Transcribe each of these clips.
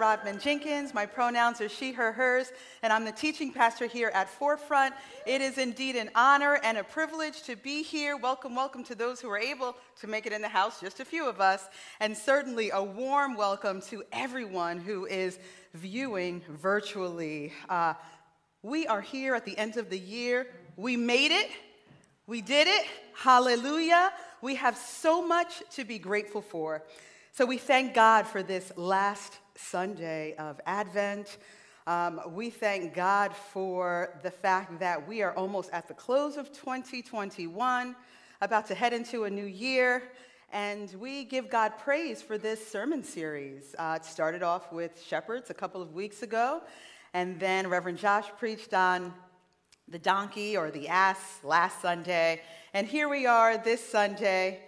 Rodman Jenkins. My pronouns are she, her, hers, and I'm the teaching pastor here at Forefront. It is indeed an honor and a privilege to be here. Welcome, welcome to those who are able to make it in the house, just a few of us, and certainly a warm welcome to everyone who is viewing virtually. Uh, we are here at the end of the year. We made it. We did it. Hallelujah. We have so much to be grateful for. So we thank God for this last Sunday of Advent. Um, we thank God for the fact that we are almost at the close of 2021, about to head into a new year. And we give God praise for this sermon series. Uh, it started off with shepherds a couple of weeks ago, and then Reverend Josh preached on the donkey or the ass last Sunday. And here we are this Sunday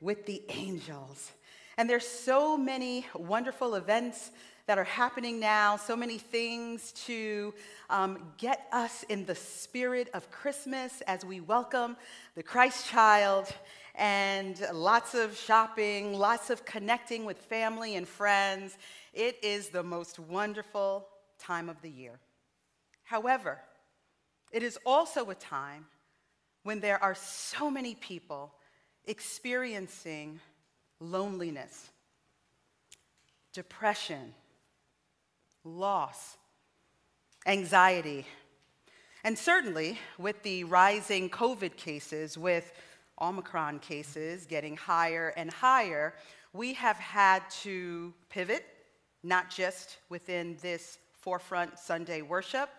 with the angels. And there's so many wonderful events that are happening now, so many things to um, get us in the spirit of Christmas as we welcome the Christ child, and lots of shopping, lots of connecting with family and friends. It is the most wonderful time of the year. However, it is also a time when there are so many people experiencing loneliness, depression, loss, anxiety, and certainly with the rising COVID cases, with Omicron cases getting higher and higher, we have had to pivot, not just within this forefront Sunday worship,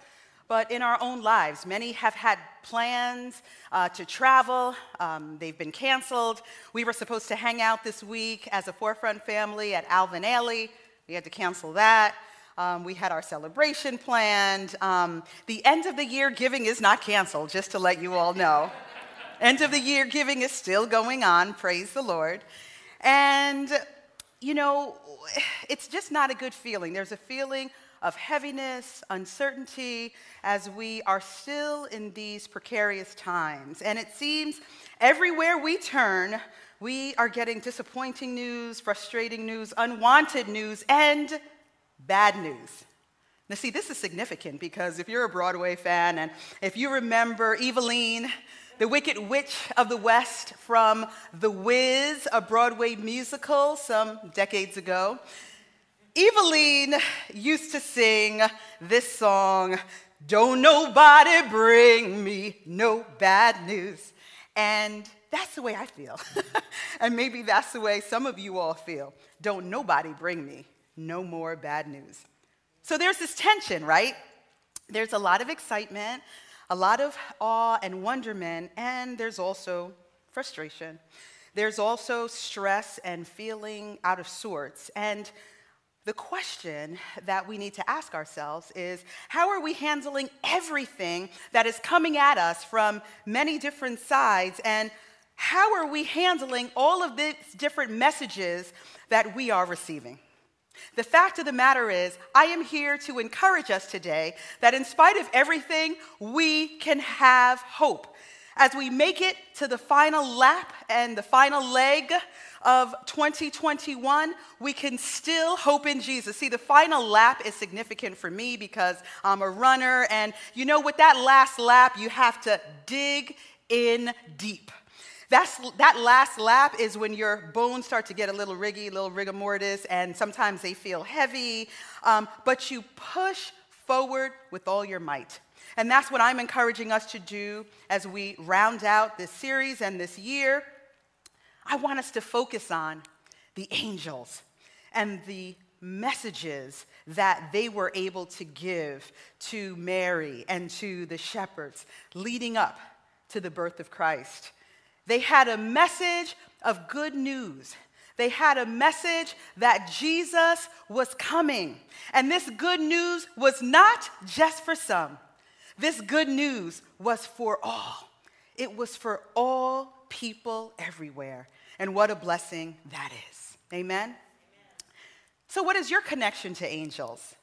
but in our own lives. Many have had plans uh, to travel, um, they've been canceled. We were supposed to hang out this week as a Forefront family at Alvin Ailey, we had to cancel that. Um, we had our celebration planned. Um, the end of the year giving is not canceled, just to let you all know. end of the year giving is still going on, praise the Lord. And, you know, it's just not a good feeling. There's a feeling of heaviness, uncertainty, as we are still in these precarious times. And it seems everywhere we turn, we are getting disappointing news, frustrating news, unwanted news, and bad news. Now, see, this is significant because if you're a Broadway fan and if you remember Evillene, the Wicked Witch of the West from The Wiz, a Broadway musical some decades ago, Evillene used to sing this song Don't nobody bring me no bad news. And that's the way I feel. and maybe that's the way some of you all feel. Don't nobody bring me no more bad news. So there's this tension, right? There's a lot of excitement, a lot of awe and wonderment, and there's also frustration. There's also stress and feeling out of sorts. And the question that we need to ask ourselves is how are we handling everything that is coming at us from many different sides? And how are we handling all of these different messages that we are receiving? The fact of the matter is, I am here to encourage us today that in spite of everything, we can have hope. As we make it to the final lap and the final leg of 2021, we can still hope in Jesus. See, the final lap is significant for me because I'm a runner, and you know, with that last lap, you have to dig in deep. That's, that last lap is when your bones start to get a little riggy, a little rigor mortis, and sometimes they feel heavy, um, but you push forward with all your might. And that's what I'm encouraging us to do as we round out this series and this year. I want us to focus on the angels and the messages that they were able to give to Mary and to the shepherds leading up to the birth of Christ. They had a message of good news. They had a message that Jesus was coming. And this good news was not just for some, this good news was for all. It was for all people everywhere. And what a blessing that is. Amen? Amen. So, what is your connection to angels?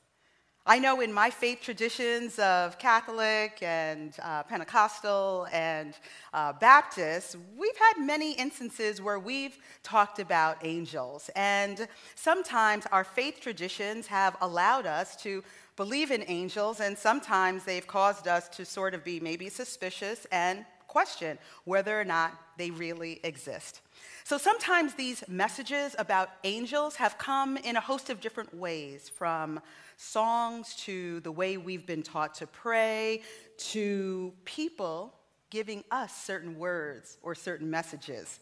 I know in my faith traditions of Catholic and uh, Pentecostal and uh, Baptist, we've had many instances where we've talked about angels. And sometimes our faith traditions have allowed us to believe in angels, and sometimes they've caused us to sort of be maybe suspicious and question whether or not they really exist. So sometimes these messages about angels have come in a host of different ways, from songs to the way we've been taught to pray to people giving us certain words or certain messages.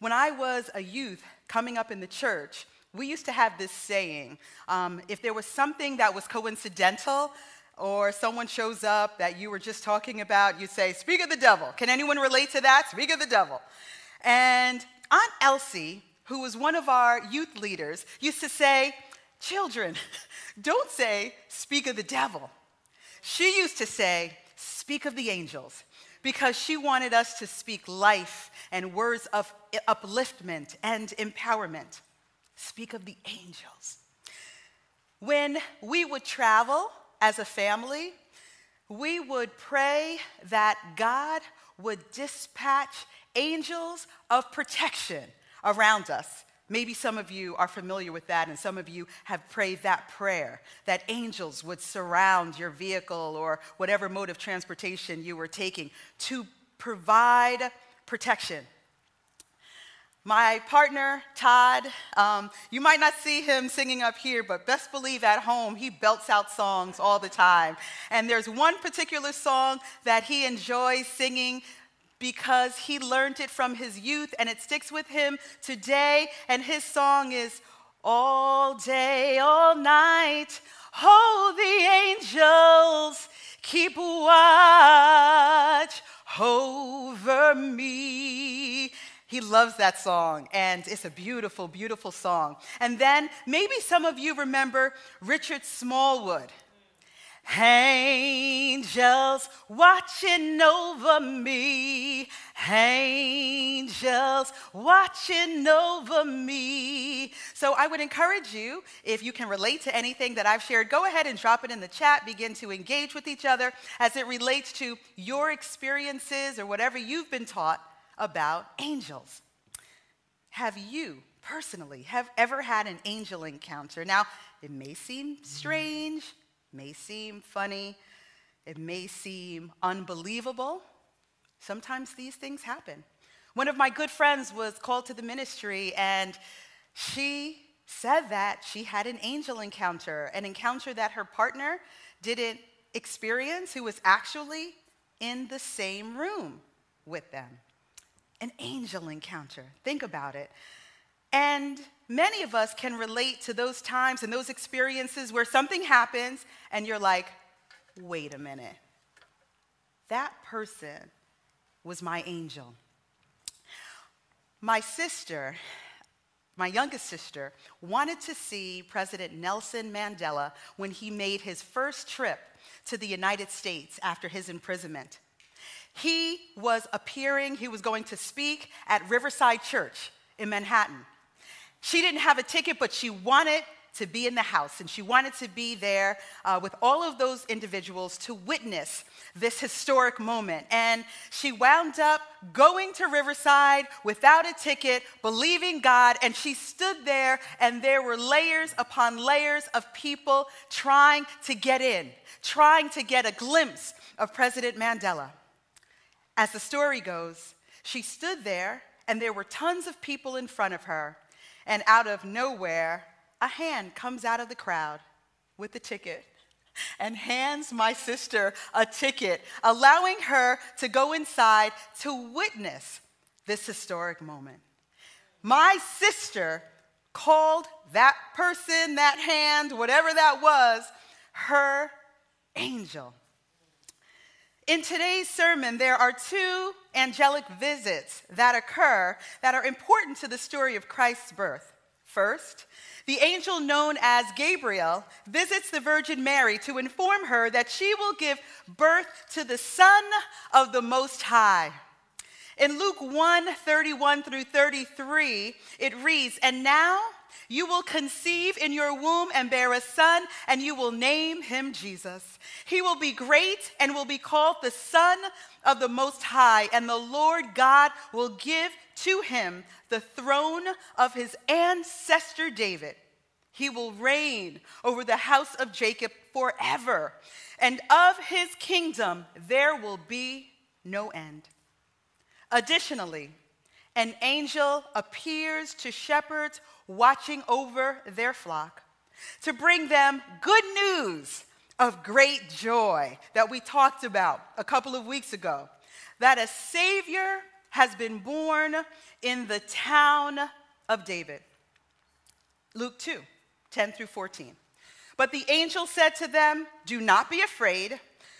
When I was a youth coming up in the church, we used to have this saying um, if there was something that was coincidental, or someone shows up that you were just talking about, you say, Speak of the devil. Can anyone relate to that? Speak of the devil. And Aunt Elsie, who was one of our youth leaders, used to say, Children, don't say, speak of the devil. She used to say, speak of the angels, because she wanted us to speak life and words of upliftment and empowerment. Speak of the angels. When we would travel as a family, we would pray that God would dispatch angels of protection around us. Maybe some of you are familiar with that, and some of you have prayed that prayer that angels would surround your vehicle or whatever mode of transportation you were taking to provide protection. My partner, Todd, um, you might not see him singing up here, but best believe at home he belts out songs all the time. And there's one particular song that he enjoys singing because he learned it from his youth and it sticks with him today. And his song is All Day, All Night. Oh, the angels keep watch over me. He loves that song, and it's a beautiful, beautiful song. And then maybe some of you remember Richard Smallwood. Angels watching over me, angels watching over me. So I would encourage you, if you can relate to anything that I've shared, go ahead and drop it in the chat. Begin to engage with each other as it relates to your experiences or whatever you've been taught about angels. Have you personally have ever had an angel encounter? Now, it may seem strange may seem funny, it may seem unbelievable. Sometimes these things happen. One of my good friends was called to the ministry, and she said that she had an angel encounter, an encounter that her partner didn't experience, who was actually in the same room with them. An angel encounter. Think about it. And many of us can relate to those times and those experiences where something happens and you're like, wait a minute. That person was my angel. My sister, my youngest sister, wanted to see President Nelson Mandela when he made his first trip to the United States after his imprisonment. He was appearing, he was going to speak at Riverside Church in Manhattan. She didn't have a ticket, but she wanted to be in the house, and she wanted to be there uh, with all of those individuals to witness this historic moment. And she wound up going to Riverside without a ticket, believing God, and she stood there, and there were layers upon layers of people trying to get in, trying to get a glimpse of President Mandela. As the story goes, she stood there, and there were tons of people in front of her and out of nowhere, a hand comes out of the crowd with a ticket and hands my sister a ticket, allowing her to go inside to witness this historic moment. My sister called that person, that hand, whatever that was, her angel. In today's sermon, there are two angelic visits that occur that are important to the story of Christ's birth. First, the angel known as Gabriel visits the Virgin Mary to inform her that she will give birth to the Son of the Most High. In Luke 1 31 through 33, it reads, And now you will conceive in your womb and bear a son, and you will name him Jesus. He will be great and will be called the Son of the Most High, and the Lord God will give to him the throne of his ancestor David. He will reign over the house of Jacob forever, and of his kingdom there will be no end. Additionally, an angel appears to shepherds watching over their flock to bring them good news of great joy that we talked about a couple of weeks ago that a Savior has been born in the town of David. Luke 2 10 through 14. But the angel said to them, Do not be afraid.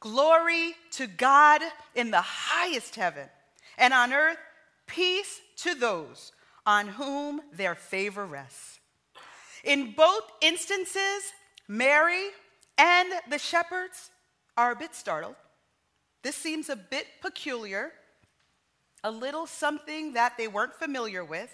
Glory to God in the highest heaven, and on earth, peace to those on whom their favor rests. In both instances, Mary and the shepherds are a bit startled. This seems a bit peculiar, a little something that they weren't familiar with.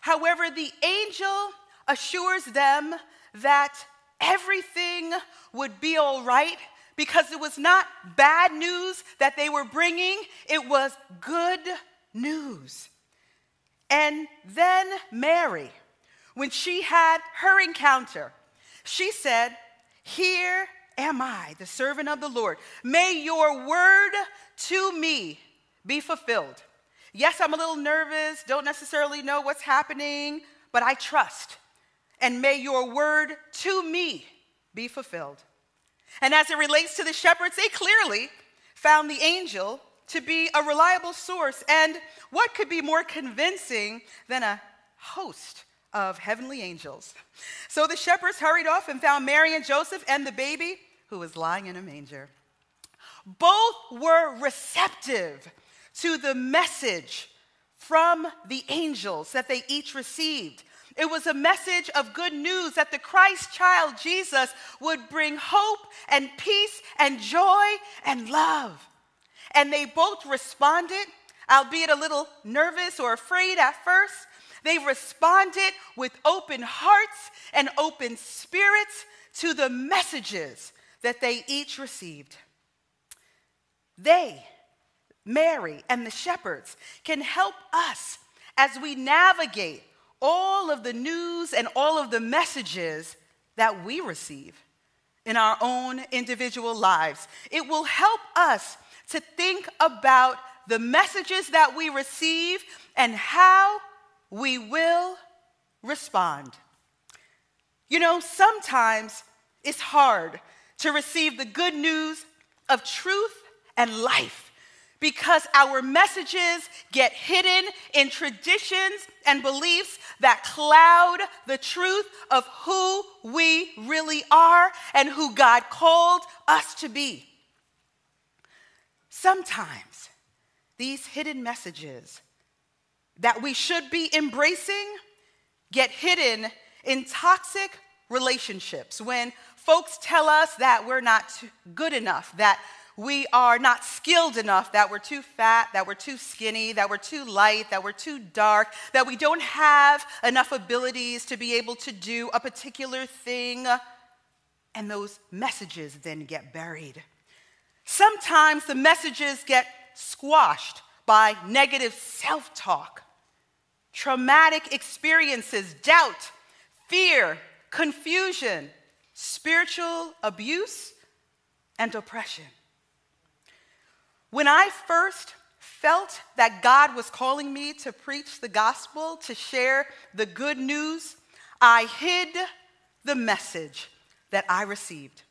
However, the angel assures them that everything would be all right because it was not bad news that they were bringing, it was good news. And then Mary, when she had her encounter, she said, Here am I, the servant of the Lord. May your word to me be fulfilled. Yes, I'm a little nervous, don't necessarily know what's happening, but I trust. And may your word to me be fulfilled. And as it relates to the shepherds, they clearly found the angel to be a reliable source. And what could be more convincing than a host of heavenly angels? So the shepherds hurried off and found Mary and Joseph and the baby who was lying in a manger. Both were receptive to the message from the angels that they each received. It was a message of good news that the Christ child Jesus would bring hope and peace and joy and love. And they both responded, albeit a little nervous or afraid at first. They responded with open hearts and open spirits to the messages that they each received. They, Mary and the shepherds, can help us as we navigate all of the news and all of the messages that we receive in our own individual lives. It will help us to think about the messages that we receive and how we will respond. You know, sometimes it's hard to receive the good news of truth and life because our messages get hidden in traditions and beliefs that cloud the truth of who we really are and who God called us to be. Sometimes these hidden messages that we should be embracing get hidden in toxic relationships when folks tell us that we're not good enough, that we are not skilled enough, that we're too fat, that we're too skinny, that we're too light, that we're too dark, that we don't have enough abilities to be able to do a particular thing. And those messages then get buried. Sometimes the messages get squashed by negative self talk, traumatic experiences, doubt, fear, confusion, spiritual abuse, and oppression. When I first felt that God was calling me to preach the gospel, to share the good news, I hid the message that I received.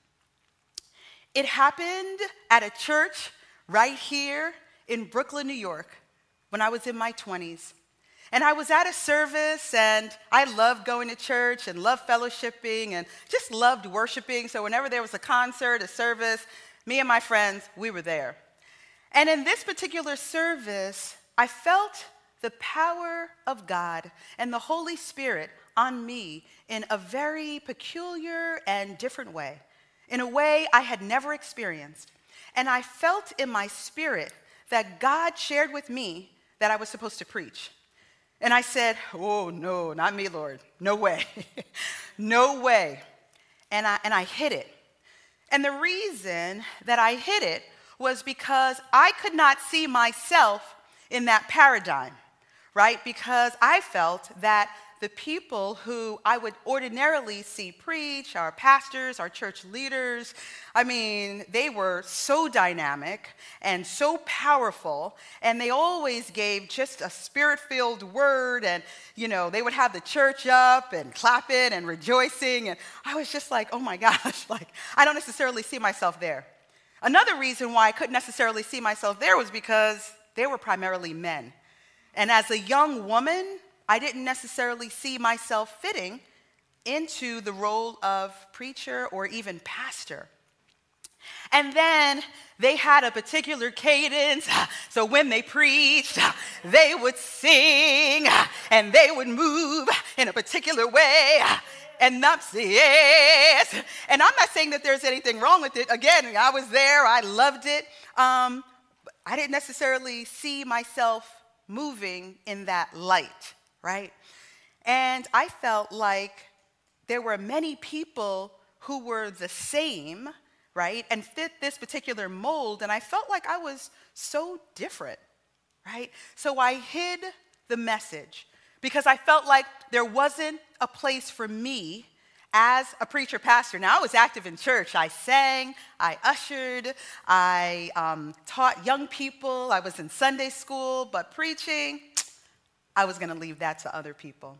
It happened at a church right here in Brooklyn, New York, when I was in my 20s. And I was at a service, and I loved going to church and loved fellowshipping and just loved worshiping. So, whenever there was a concert, a service, me and my friends, we were there. And in this particular service, I felt the power of God and the Holy Spirit on me in a very peculiar and different way, in a way I had never experienced. And I felt in my spirit that God shared with me that I was supposed to preach. And I said, Oh, no, not me, Lord. No way. no way. And I, and I hid it. And the reason that I hid it was because I could not see myself in that paradigm, right? Because I felt that the people who I would ordinarily see preach, our pastors, our church leaders, I mean, they were so dynamic and so powerful, and they always gave just a spirit filled word, and, you know, they would have the church up and clapping and rejoicing. And I was just like, oh my gosh, like, I don't necessarily see myself there. Another reason why I couldn't necessarily see myself there was because they were primarily men. And as a young woman, I didn't necessarily see myself fitting into the role of preacher or even pastor. And then they had a particular cadence. So when they preached, they would sing and they would move in a particular way. And yes. And I'm not saying that there's anything wrong with it. Again, I was there, I loved it. Um, I didn't necessarily see myself moving in that light right? And I felt like there were many people who were the same, right, and fit this particular mold, and I felt like I was so different, right? So I hid the message because I felt like there wasn't a place for me as a preacher pastor. Now, I was active in church. I sang, I ushered, I um, taught young people, I was in Sunday school, but preaching, I was going to leave that to other people.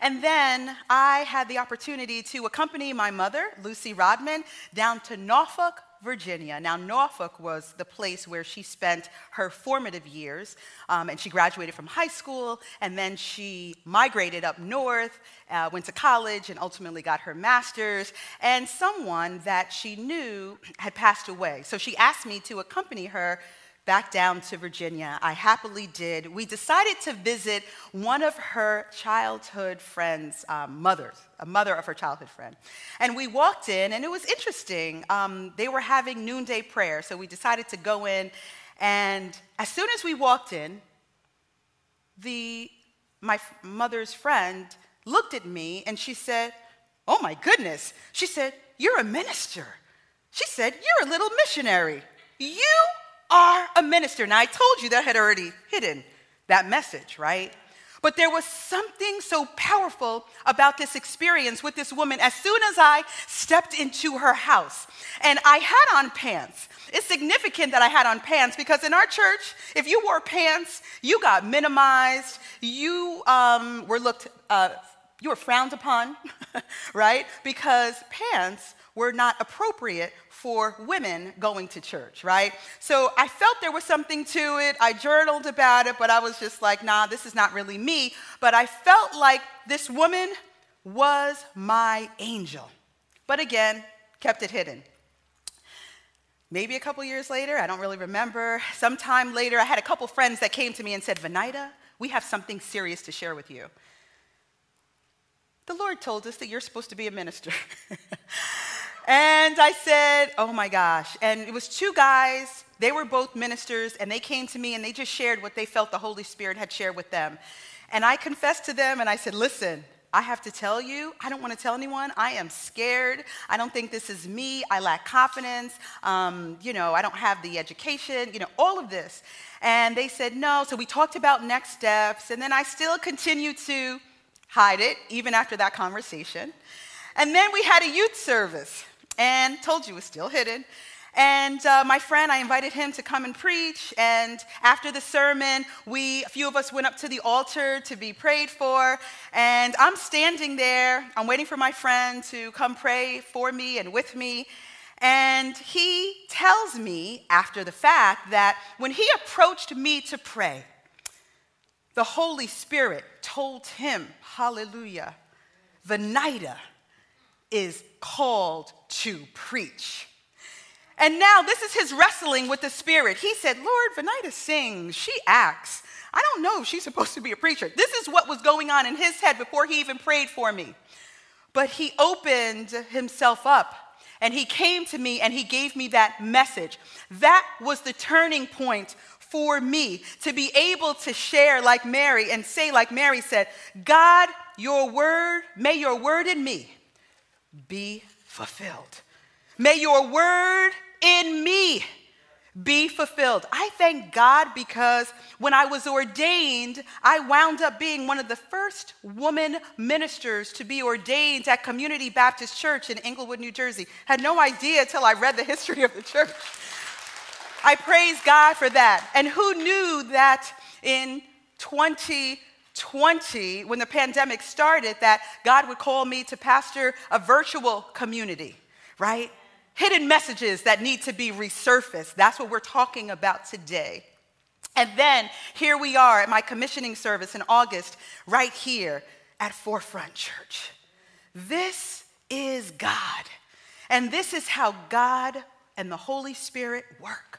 And then I had the opportunity to accompany my mother, Lucy Rodman, down to Norfolk, Virginia. Now, Norfolk was the place where she spent her formative years, um, and she graduated from high school, and then she migrated up north, uh, went to college, and ultimately got her master's. And someone that she knew had passed away. So she asked me to accompany her back down to Virginia. I happily did. We decided to visit one of her childhood friends' um, mothers, a mother of her childhood friend. And we walked in, and it was interesting. Um, they were having noonday prayer, so we decided to go in. And as soon as we walked in, the, my mother's friend looked at me and she said, Oh my goodness. She said, You're a minister. She said, You're a little missionary. You a minister. Now, I told you that had already hidden that message, right? But there was something so powerful about this experience with this woman as soon as I stepped into her house. And I had on pants. It's significant that I had on pants because in our church, if you wore pants, you got minimized, you um, were looked, uh, you were frowned upon, right? Because pants were not appropriate for women going to church, right? So I felt there was something to it. I journaled about it, but I was just like, nah, this is not really me. But I felt like this woman was my angel. But again, kept it hidden. Maybe a couple years later, I don't really remember. Sometime later, I had a couple friends that came to me and said, Venida, we have something serious to share with you. The Lord told us that you're supposed to be a minister. And I said, oh my gosh. And it was two guys, they were both ministers, and they came to me and they just shared what they felt the Holy Spirit had shared with them. And I confessed to them and I said, listen, I have to tell you, I don't want to tell anyone. I am scared. I don't think this is me. I lack confidence. Um, you know, I don't have the education, you know, all of this. And they said no. So we talked about next steps. And then I still continued to hide it, even after that conversation. And then we had a youth service and told you was still hidden. And uh, my friend, I invited him to come and preach. And after the sermon, we, a few of us went up to the altar to be prayed for. And I'm standing there. I'm waiting for my friend to come pray for me and with me. And he tells me after the fact that when he approached me to pray, the Holy Spirit told him, Hallelujah, Venida is called to preach. And now this is his wrestling with the Spirit. He said, Lord, Venida sings, she acts. I don't know if she's supposed to be a preacher. This is what was going on in his head before he even prayed for me. But he opened himself up and he came to me and he gave me that message. That was the turning point for me to be able to share like Mary and say, like Mary said, God, your word, may your word in me be fulfilled. May your word in me be fulfilled. I thank God because when I was ordained, I wound up being one of the first woman ministers to be ordained at Community Baptist Church in Englewood, New Jersey. Had no idea until I read the history of the church. I praise God for that. And who knew that in 2020, when the pandemic started, that God would call me to pastor a virtual community, right? hidden messages that need to be resurfaced. That's what we're talking about today. And then here we are at my commissioning service in August, right here at Forefront Church. This is God. And this is how God and the Holy Spirit work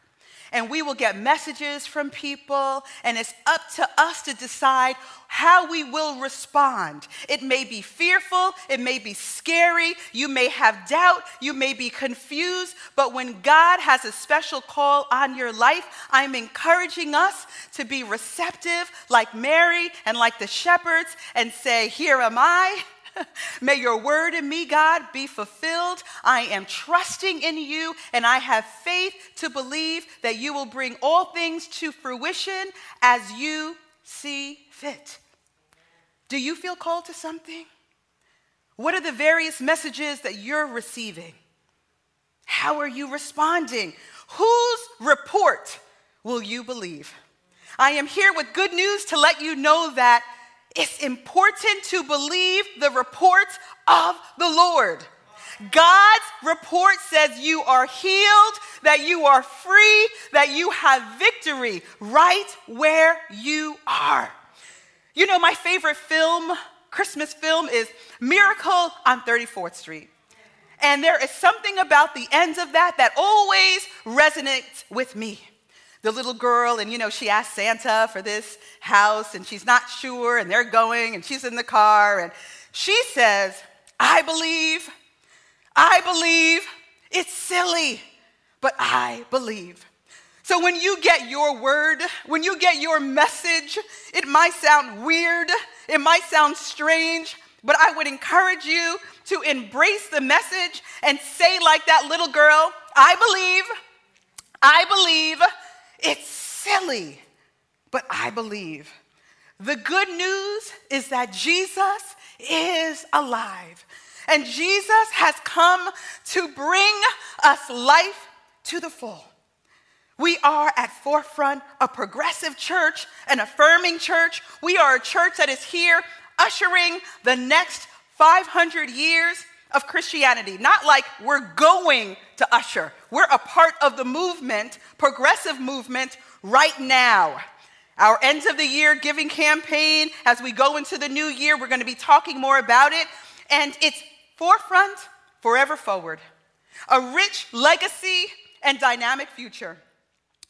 and we will get messages from people, and it's up to us to decide how we will respond. It may be fearful, it may be scary, you may have doubt, you may be confused, but when God has a special call on your life, I'm encouraging us to be receptive like Mary and like the shepherds and say, Here am I. May your word in me, God, be fulfilled. I am trusting in you, and I have faith to believe that you will bring all things to fruition as you see fit. Do you feel called to something? What are the various messages that you're receiving? How are you responding? Whose report will you believe? I am here with good news to let you know that it's important to believe the report of the Lord. God's report says you are healed, that you are free, that you have victory right where you are. You know, my favorite film, Christmas film, is Miracle on 34th Street. And there is something about the end of that that always resonates with me the little girl, and you know, she asked Santa for this house, and she's not sure, and they're going, and she's in the car, and she says, I believe, I believe, it's silly, but I believe. So when you get your word, when you get your message, it might sound weird, it might sound strange, but I would encourage you to embrace the message and say, like that little girl, I believe, I believe, it's silly, but I believe. The good news is that Jesus is alive. And Jesus has come to bring us life to the full. We are at forefront a progressive church, an affirming church. We are a church that is here ushering the next 500 years of Christianity. Not like we're going to usher, we're a part of the movement, progressive movement, right now. Our ends of the year giving campaign, as we go into the new year, we're going to be talking more about it. And it's forefront, forever forward. A rich legacy and dynamic future.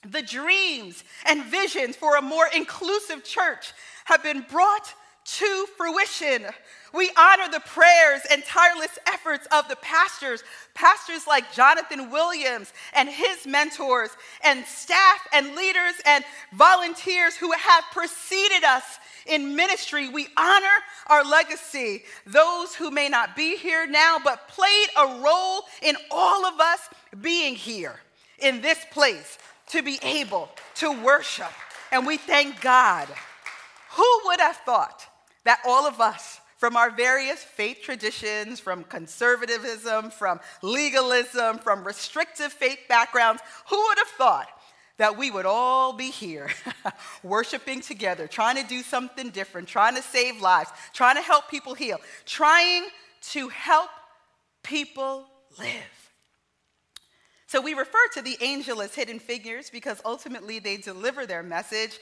The dreams and visions for a more inclusive church have been brought to fruition. We honor the prayers and tireless efforts of the pastors, pastors like Jonathan Williams and his mentors, and staff and leaders and volunteers who have preceded us in ministry. We honor our legacy, those who may not be here now, but played a role in all of us being here in this place to be able to worship. And we thank God. Who would have thought that all of us from our various faith traditions, from conservatism, from legalism, from restrictive faith backgrounds. Who would have thought that we would all be here worshiping together, trying to do something different, trying to save lives, trying to help people heal, trying to help people live. So we refer to the angel as hidden figures because ultimately they deliver their message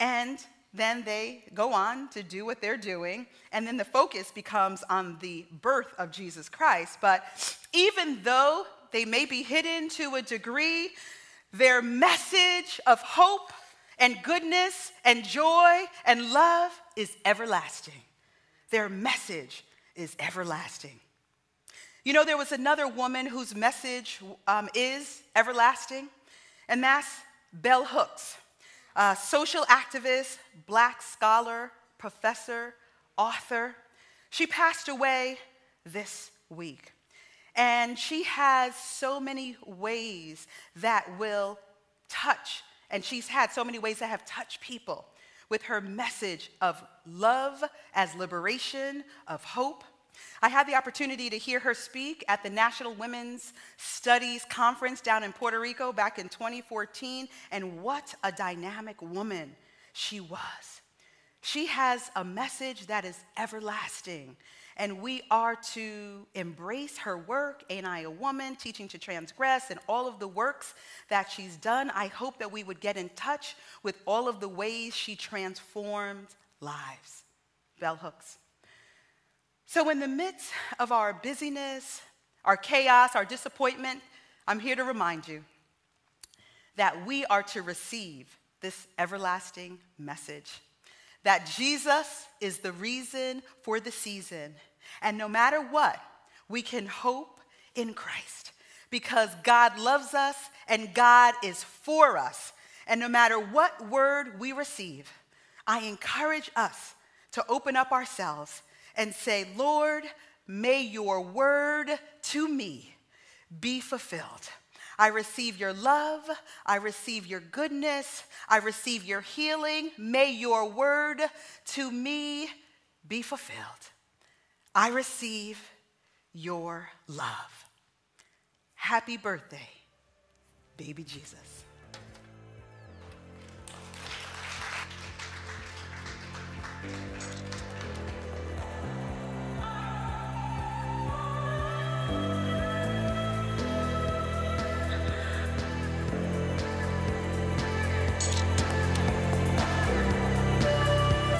and then they go on to do what they're doing, and then the focus becomes on the birth of Jesus Christ. But even though they may be hidden to a degree, their message of hope and goodness and joy and love is everlasting. Their message is everlasting. You know, there was another woman whose message um, is everlasting, and that's Bell Hooks, social activist, black scholar, professor, author. She passed away this week. And she has so many ways that will touch, and she's had so many ways that have touched people with her message of love as liberation, of hope. I had the opportunity to hear her speak at the National Women's Studies Conference down in Puerto Rico back in 2014, and what a dynamic woman she was. She has a message that is everlasting and we are to embrace her work, Ain't I a Woman, Teaching to Transgress, and all of the works that she's done. I hope that we would get in touch with all of the ways she transformed lives. Bell hooks. So, in the midst of our busyness, our chaos, our disappointment, I'm here to remind you that we are to receive this everlasting message that Jesus is the reason for the season. And no matter what, we can hope in Christ because God loves us and God is for us. And no matter what word we receive, I encourage us to open up ourselves and say, Lord, may your word to me be fulfilled. I receive your love. I receive your goodness. I receive your healing. May your word to me be fulfilled. I receive your love. Happy birthday, baby Jesus.